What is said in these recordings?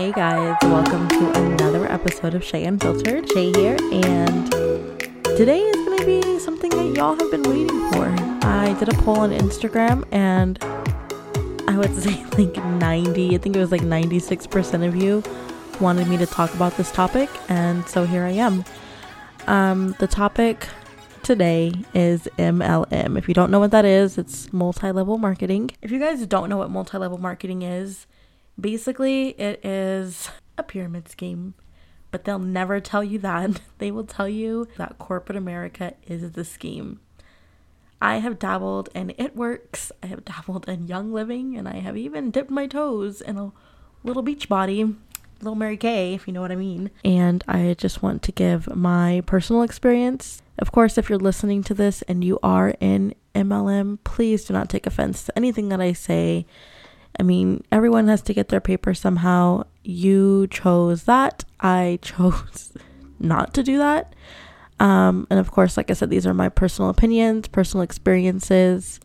Hey guys, welcome to another episode of Shay Unfiltered. Shay here, and today is going to be something that y'all have been waiting for. I did a poll on Instagram, and I would say like 90, I think it was like 96% of you wanted me to talk about this topic, and so here I am. Um, the topic today is MLM. If you don't know what that is, it's multi level marketing. If you guys don't know what multi level marketing is, basically it is a pyramid scheme. But they'll never tell you that. They will tell you that corporate America is the scheme. I have dabbled and it works. I have dabbled in young living and I have even dipped my toes in a little Beachbody little Mary Kay, if you know what I mean. And I just want to give my personal experience. Of course, if you're listening to this and you are in MLM, please do not take offense to anything that I say. I mean, everyone has to get their paper somehow. You chose that. I chose not to do that. Um, and of course, like I said, these are my personal opinions, personal experiences.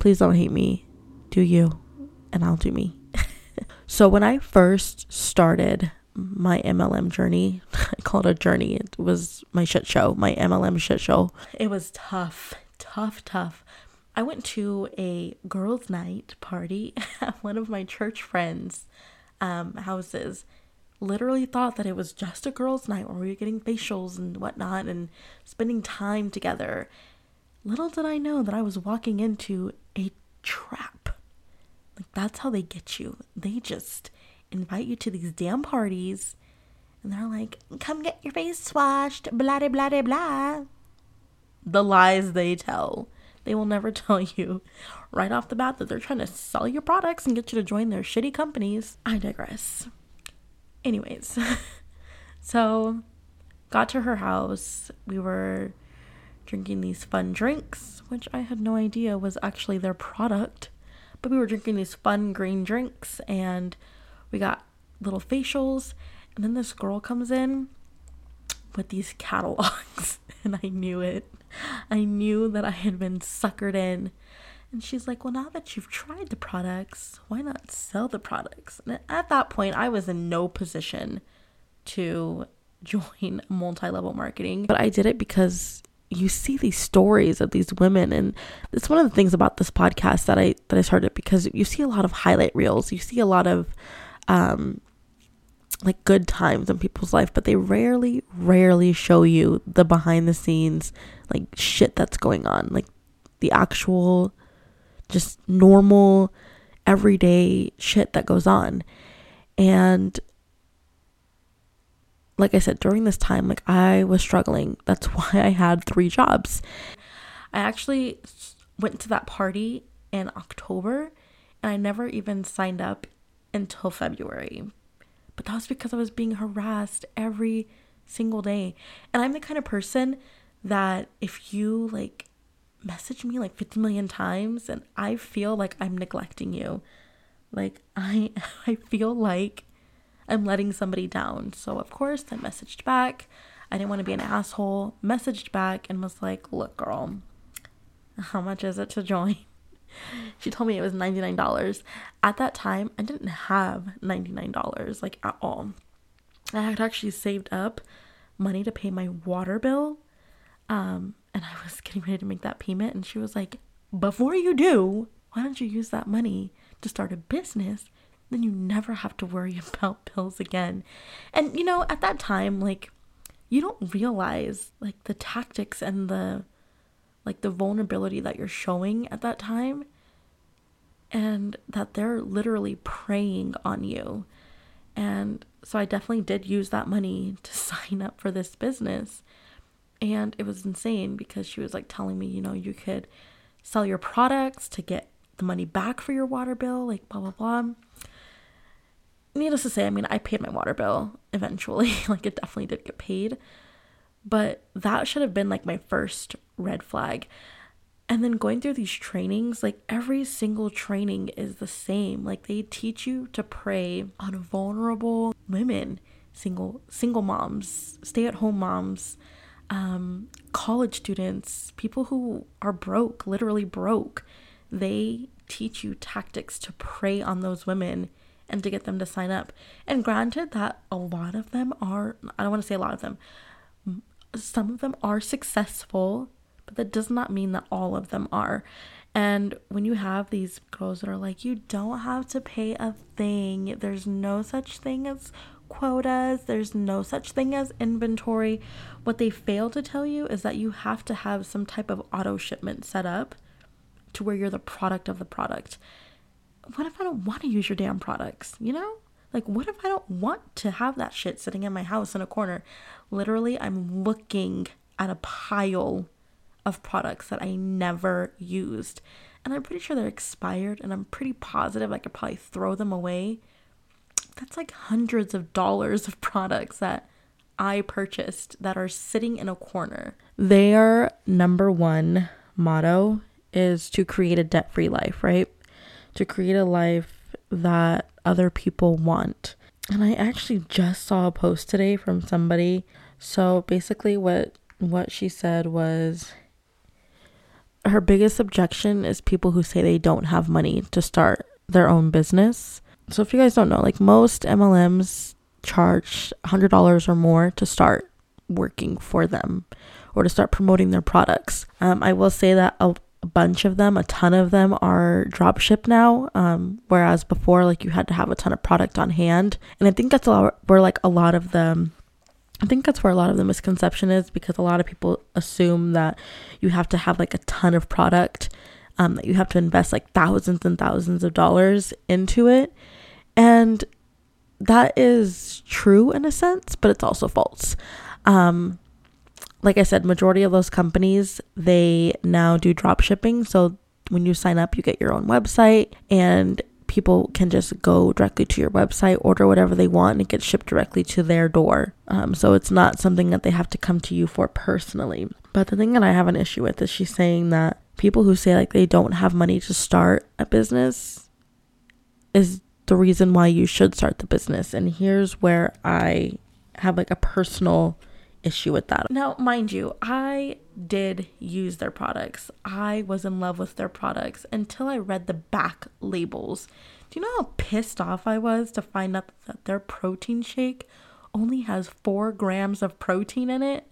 Please don't hate me. Do you, and I'll do me. So when I first started my MLM journey, I call it a journey. It was my shit show, my MLM shit show. It was tough, tough, tough. I went to a girls' night party at one of my church friends' um, houses. Literally thought that it was just a girls' night where we were getting facials and whatnot and spending time together. Little did I know that I was walking into a trap like that's how they get you. They just invite you to these damn parties and they're like, come get your face washed, blah blah blah blah. The lies they tell. They will never tell you right off the bat that they're trying to sell your products and get you to join their shitty companies. I digress. Anyways, so got to her house. We were drinking these fun drinks, which I had no idea was actually their product. But we were drinking these fun green drinks and we got little facials. And then this girl comes in with these catalogs and I knew it. I knew that I had been suckered in. And she's like, Well, now that you've tried the products, why not sell the products? And at that point, I was in no position to join multi level marketing, but I did it because you see these stories of these women and it's one of the things about this podcast that I that I started because you see a lot of highlight reels you see a lot of um like good times in people's life but they rarely rarely show you the behind the scenes like shit that's going on like the actual just normal everyday shit that goes on and like I said, during this time, like I was struggling. That's why I had three jobs. I actually went to that party in October and I never even signed up until February. But that was because I was being harassed every single day. And I'm the kind of person that if you like message me like 50 million times and I feel like I'm neglecting you, like I I feel like I'm letting somebody down. So, of course, I messaged back. I didn't want to be an asshole. Messaged back and was like, look, girl, how much is it to join? She told me it was $99. At that time, I didn't have $99 like at all. I had actually saved up money to pay my water bill. Um, and I was getting ready to make that payment. And she was like, before you do, why don't you use that money to start a business then you never have to worry about bills again. And you know, at that time, like you don't realize like the tactics and the like the vulnerability that you're showing at that time and that they're literally preying on you. And so I definitely did use that money to sign up for this business. And it was insane because she was like telling me, you know, you could sell your products to get the money back for your water bill, like blah, blah, blah needless to say, I mean, I paid my water bill eventually. like, it definitely did get paid. But that should have been like my first red flag. And then going through these trainings, like every single training is the same. Like they teach you to prey on vulnerable women, single single moms, stay-at-home moms, um, college students, people who are broke, literally broke. They teach you tactics to prey on those women and to get them to sign up. And granted that a lot of them are, I don't want to say a lot of them, some of them are successful, but that does not mean that all of them are. And when you have these girls that are like, you don't have to pay a thing, there's no such thing as quotas, there's no such thing as inventory. What they fail to tell you is that you have to have some type of auto shipment set up to where you're the product of the product. What if I don't want to use your damn products? You know? Like, what if I don't want to have that shit sitting in my house in a corner? Literally, I'm looking at a pile of products that I never used. And I'm pretty sure they're expired, and I'm pretty positive I could probably throw them away. That's like hundreds of dollars of products that I purchased that are sitting in a corner. Their number one motto is to create a debt free life, right? To create a life that other people want. And I actually just saw a post today from somebody. So basically what what she said was her biggest objection is people who say they don't have money to start their own business. So if you guys don't know, like most MLMs charge $100 or more to start working for them or to start promoting their products. Um, I will say that a, a bunch of them, a ton of them are drop ship now. Um, whereas before, like you had to have a ton of product on hand. And I think that's a lot where like a lot of the I think that's where a lot of the misconception is because a lot of people assume that you have to have like a ton of product, um, that you have to invest like thousands and thousands of dollars into it. And that is true in a sense, but it's also false. Um, like I said, majority of those companies they now do drop shipping. So when you sign up, you get your own website, and people can just go directly to your website, order whatever they want, and it gets shipped directly to their door. Um, so it's not something that they have to come to you for personally. But the thing that I have an issue with is she's saying that people who say like they don't have money to start a business is the reason why you should start the business. And here's where I have like a personal issue with that. Now, mind you, I did use their products. I was in love with their products until I read the back labels. Do you know how pissed off I was to find out that their protein shake only has 4 grams of protein in it?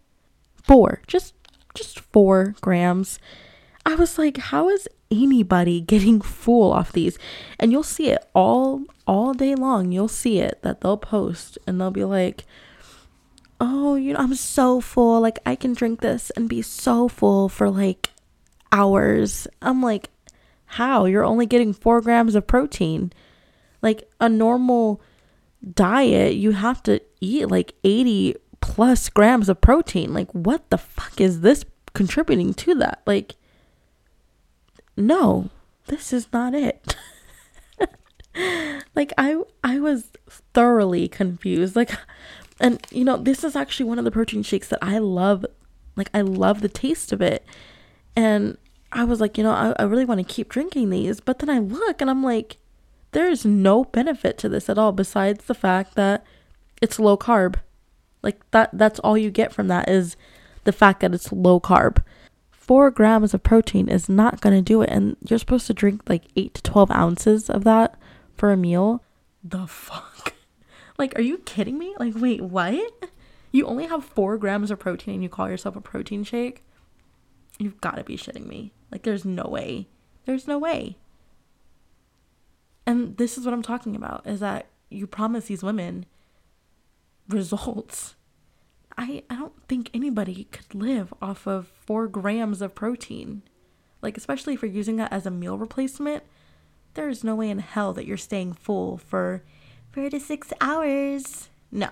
4. Just just 4 grams. I was like, how is anybody getting full off these? And you'll see it all all day long. You'll see it that they'll post and they'll be like, oh, you know, I'm so full. Like, I can drink this and be so full for like hours. I'm like, how? You're only getting four grams of protein. Like, a normal diet, you have to eat like 80 plus grams of protein. Like, what the fuck is this contributing to that? Like, no, this is not it. like I I was thoroughly confused. Like and you know, this is actually one of the protein shakes that I love. Like I love the taste of it. And I was like, you know, I, I really want to keep drinking these. But then I look and I'm like, there is no benefit to this at all besides the fact that it's low carb. Like that that's all you get from that is the fact that it's low carb. Four grams of protein is not gonna do it. And you're supposed to drink like eight to twelve ounces of that for a meal. The fuck? Like, are you kidding me? Like, wait, what? You only have four grams of protein and you call yourself a protein shake? You've got to be shitting me. Like, there's no way. There's no way. And this is what I'm talking about is that you promise these women results. I, I don't think anybody could live off of four grams of protein. Like, especially if you're using that as a meal replacement, there's no way in hell that you're staying full for four to six hours. No,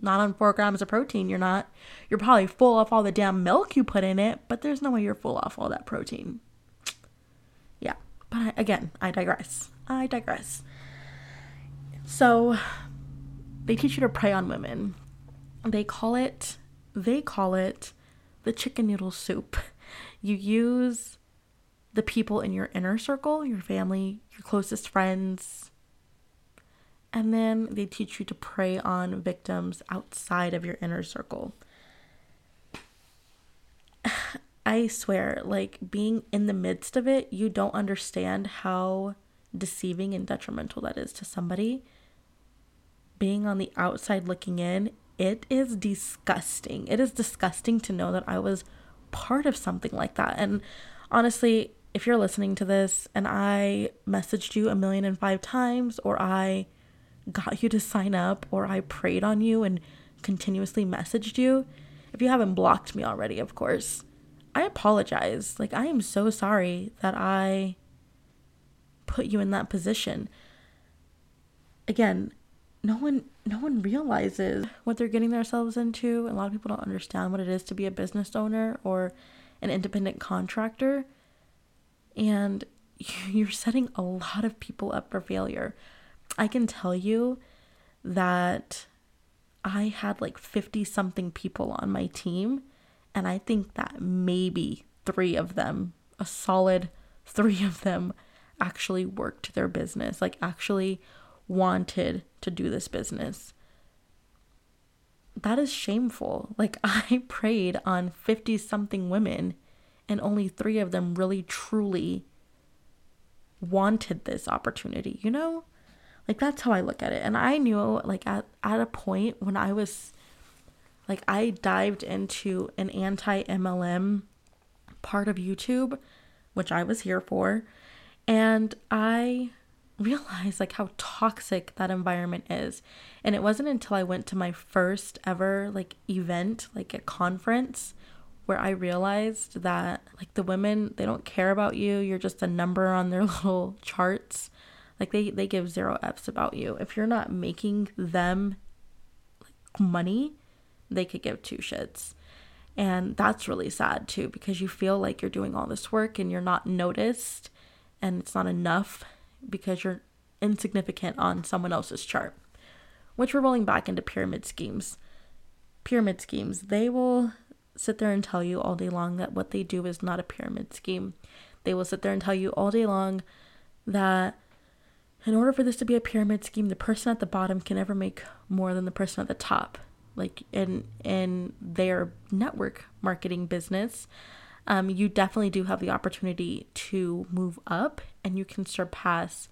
not on four grams of protein. You're not. You're probably full off all the damn milk you put in it, but there's no way you're full off all that protein. Yeah, but again, I digress. I digress. So, they teach you to prey on women. They call it. They call it the chicken noodle soup. You use the people in your inner circle, your family, your closest friends, and then they teach you to prey on victims outside of your inner circle. I swear, like being in the midst of it, you don't understand how deceiving and detrimental that is to somebody. being on the outside looking in, it is disgusting. It is disgusting to know that I was part of something like that. And honestly, if you're listening to this and I messaged you a million and five times, or I got you to sign up, or I preyed on you and continuously messaged you, if you haven't blocked me already, of course, I apologize. Like, I am so sorry that I put you in that position. Again, no one no one realizes what they're getting themselves into. A lot of people don't understand what it is to be a business owner or an independent contractor. And you're setting a lot of people up for failure. I can tell you that I had like 50 something people on my team, and I think that maybe three of them, a solid three of them, actually worked their business, like actually wanted to do this business. That is shameful. Like, I preyed on 50 something women, and only three of them really truly wanted this opportunity, you know? Like, that's how I look at it. And I knew, like, at, at a point when I was, like, I dived into an anti MLM part of YouTube, which I was here for. And I realized like how toxic that environment is. And it wasn't until I went to my first ever like event, like a conference, where I realized that like the women, they don't care about you. You're just a number on their little charts. Like they they give zero f's about you. If you're not making them like money, they could give two shits. And that's really sad too because you feel like you're doing all this work and you're not noticed and it's not enough because you're insignificant on someone else's chart. Which we're rolling back into pyramid schemes. Pyramid schemes, they will sit there and tell you all day long that what they do is not a pyramid scheme. They will sit there and tell you all day long that in order for this to be a pyramid scheme, the person at the bottom can never make more than the person at the top. Like in in their network marketing business, um, you definitely do have the opportunity to move up and you can surpass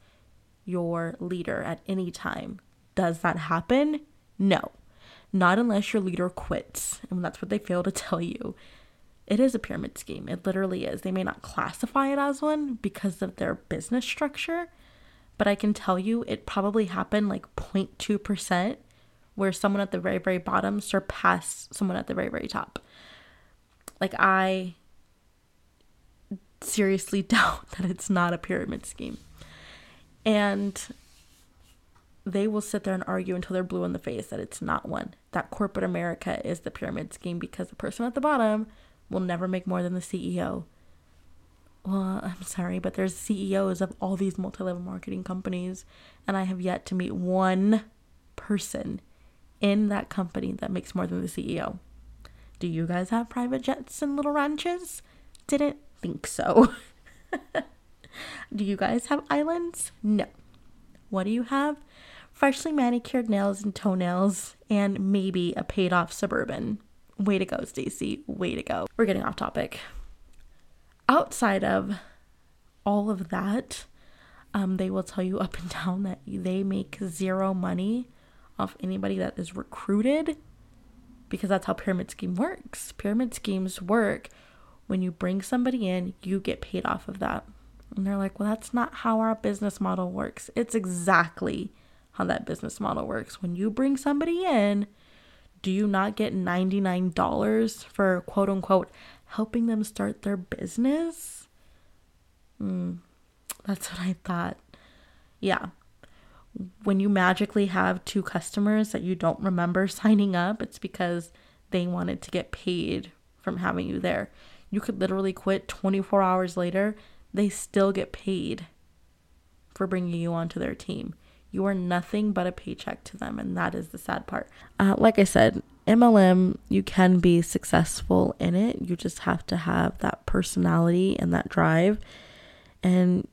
your leader at any time. Does that happen? No, not unless your leader quits. And that's what they fail to tell you. It is a pyramid scheme. It literally is. They may not classify it as one because of their business structure, but I can tell you it probably happened like 0.2% where someone at the very, very bottom surpassed someone at the very, very top. Like, I seriously doubt that it's not a pyramid scheme. And they will sit there and argue until they're blue in the face that it's not one. That corporate America is the pyramid scheme because the person at the bottom will never make more than the CEO. Well, I'm sorry, but there's CEOs of all these multi level marketing companies, and I have yet to meet one person in that company that makes more than the CEO. Do you guys have private jets and little ranches? Didn't think so. do you guys have islands? No. What do you have? Freshly manicured nails and toenails, and maybe a paid off suburban. Way to go, Stacy. Way to go. We're getting off topic. Outside of all of that, um, they will tell you up and down that they make zero money off anybody that is recruited because that's how pyramid scheme works. Pyramid schemes work when you bring somebody in, you get paid off of that. And they're like, well, that's not how our business model works. It's exactly how that business model works. When you bring somebody in, do you not get $99 for quote unquote helping them start their business? Mm, that's what I thought. Yeah. When you magically have two customers that you don't remember signing up, it's because they wanted to get paid from having you there. You could literally quit 24 hours later, they still get paid for bringing you onto their team. You are nothing but a paycheck to them, and that is the sad part. Uh, like I said, MLM, you can be successful in it. You just have to have that personality and that drive. And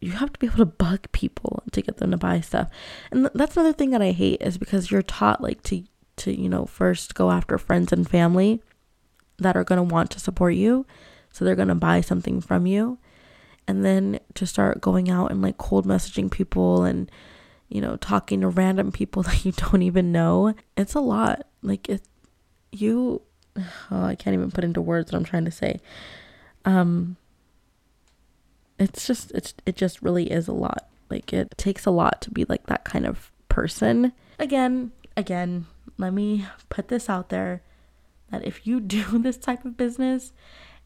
you have to be able to bug people to get them to buy stuff. And that's another thing that I hate is because you're taught like to to you know first go after friends and family that are going to want to support you. So they're going to buy something from you. And then to start going out and like cold messaging people and, you know, talking to random people that you don't even know. It's a lot. Like it you oh, I can't even put into words what I'm trying to say. Um it's just it's it just really is a lot. Like it takes a lot to be like that kind of person. Again, again, let me put this out there that if you do this type of business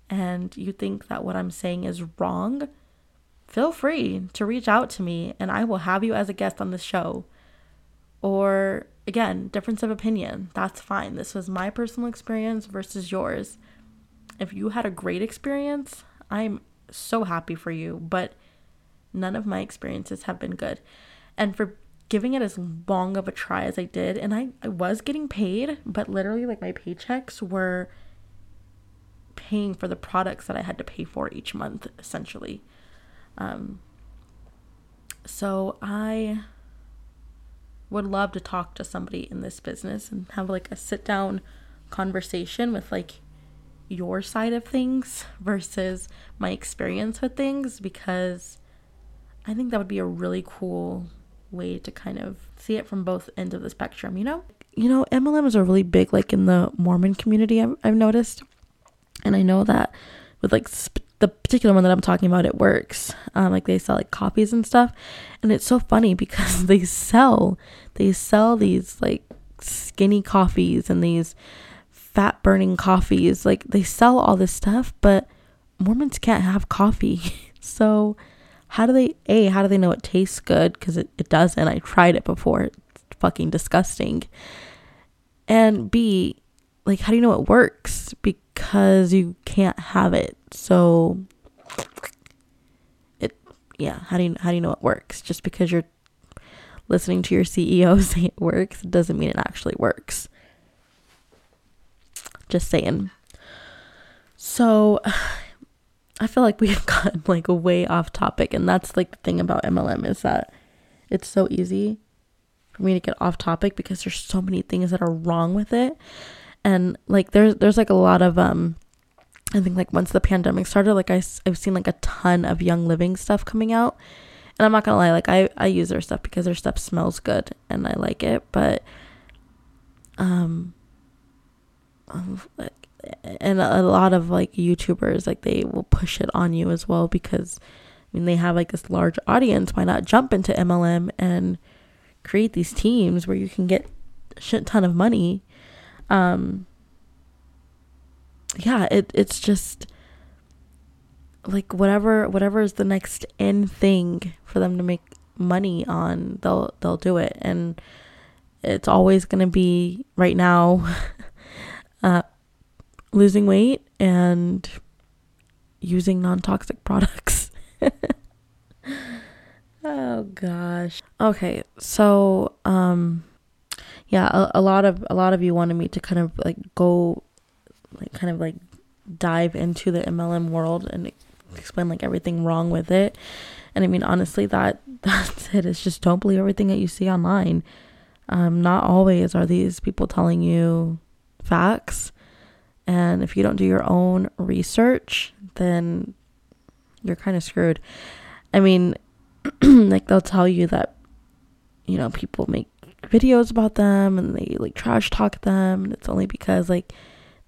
and you think that what I'm saying is wrong, feel free to reach out to me and I will have you as a guest on the show. Or again, difference of opinion. That's fine. This was my personal experience versus yours. If you had a great experience, I'm so happy for you, but none of my experiences have been good. And for giving it as long of a try as I did, and I, I was getting paid, but literally, like, my paychecks were paying for the products that I had to pay for each month, essentially. Um, so I would love to talk to somebody in this business and have like a sit down conversation with like your side of things versus my experience with things because I think that would be a really cool way to kind of see it from both ends of the spectrum, you know? You know, MLMs are really big, like in the Mormon community, I've, I've noticed. And I know that with like sp- the particular one that I'm talking about, it works. Um, like they sell like coffees and stuff. And it's so funny because they sell, they sell these like skinny coffees and these fat burning coffees. Like they sell all this stuff, but Mormons can't have coffee. so, how do they a how do they know it tastes good because it, it doesn't i tried it before it's fucking disgusting and b like how do you know it works because you can't have it. So it yeah how do you how do you know it works? Just because you're listening to your ceo say it works doesn't mean it actually works. Just saying. So I feel like we've gotten like way off topic, and that's like the thing about MLM is that it's so easy for me to get off topic because there's so many things that are wrong with it, and like there's there's like a lot of um. I think like once the pandemic started, like I, I've seen like a ton of Young Living stuff coming out. And I'm not gonna lie, like I, I use their stuff because their stuff smells good and I like it, but um, um and a lot of like YouTubers like they will push it on you as well because I mean they have like this large audience. Why not jump into MLM and create these teams where you can get a shit ton of money? Um, yeah, it it's just like whatever whatever is the next in thing for them to make money on, they'll they'll do it and it's always going to be right now uh losing weight and using non toxic products. oh gosh. Okay, so um yeah, a, a lot of a lot of you wanted me to kind of like go like kind of like dive into the MLM world and explain like everything wrong with it. And I mean honestly that that's it. It's just don't believe everything that you see online. Um not always are these people telling you facts. And if you don't do your own research, then you're kind of screwed. I mean, like they'll tell you that, you know, people make videos about them and they like trash talk them. And it's only because like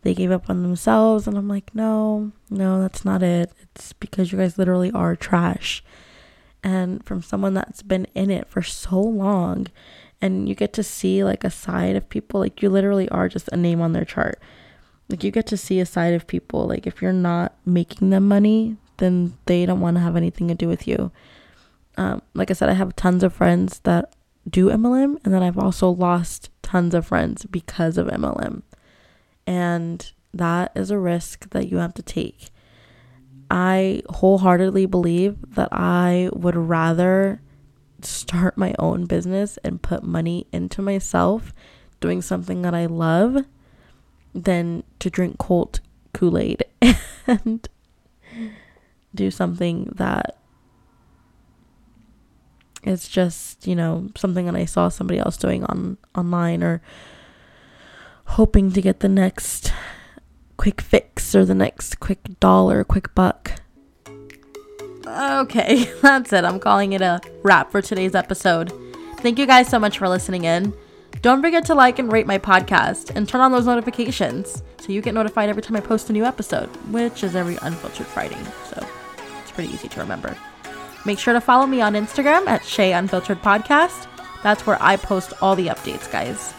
they gave up on themselves. And I'm like, no, no, that's not it. It's because you guys literally are trash. And from someone that's been in it for so long, and you get to see like a side of people, like you literally are just a name on their chart like you get to see a side of people. Like if you're not making them money, then they don't want to have anything to do with you. Um, like I said, I have tons of friends that do MLM, and then I've also lost tons of friends because of MLM. And that is a risk that you have to take. I wholeheartedly believe that I would rather start my own business and put money into myself doing something that I love than to drink cold Kool Aid and do something that is just, you know, something that I saw somebody else doing on online or hoping to get the next quick fix or the next quick dollar, quick buck. Okay, that's it. I'm calling it a wrap for today's episode. Thank you guys so much for listening in. Don't forget to like and rate my podcast and turn on those notifications so you get notified every time I post a new episode, which is every unfiltered Friday. So it's pretty easy to remember. Make sure to follow me on Instagram at Shay Unfiltered Podcast. That's where I post all the updates, guys.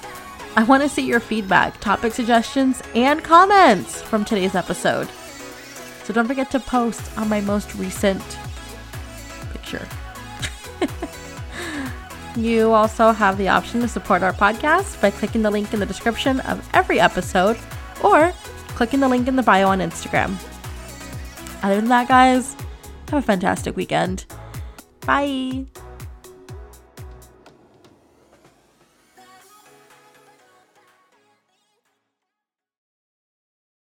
I want to see your feedback, topic suggestions, and comments from today's episode. So don't forget to post on my most recent picture. you also have the option to support our podcast by clicking the link in the description of every episode or clicking the link in the bio on Instagram. Other than that, guys, have a fantastic weekend. Bye.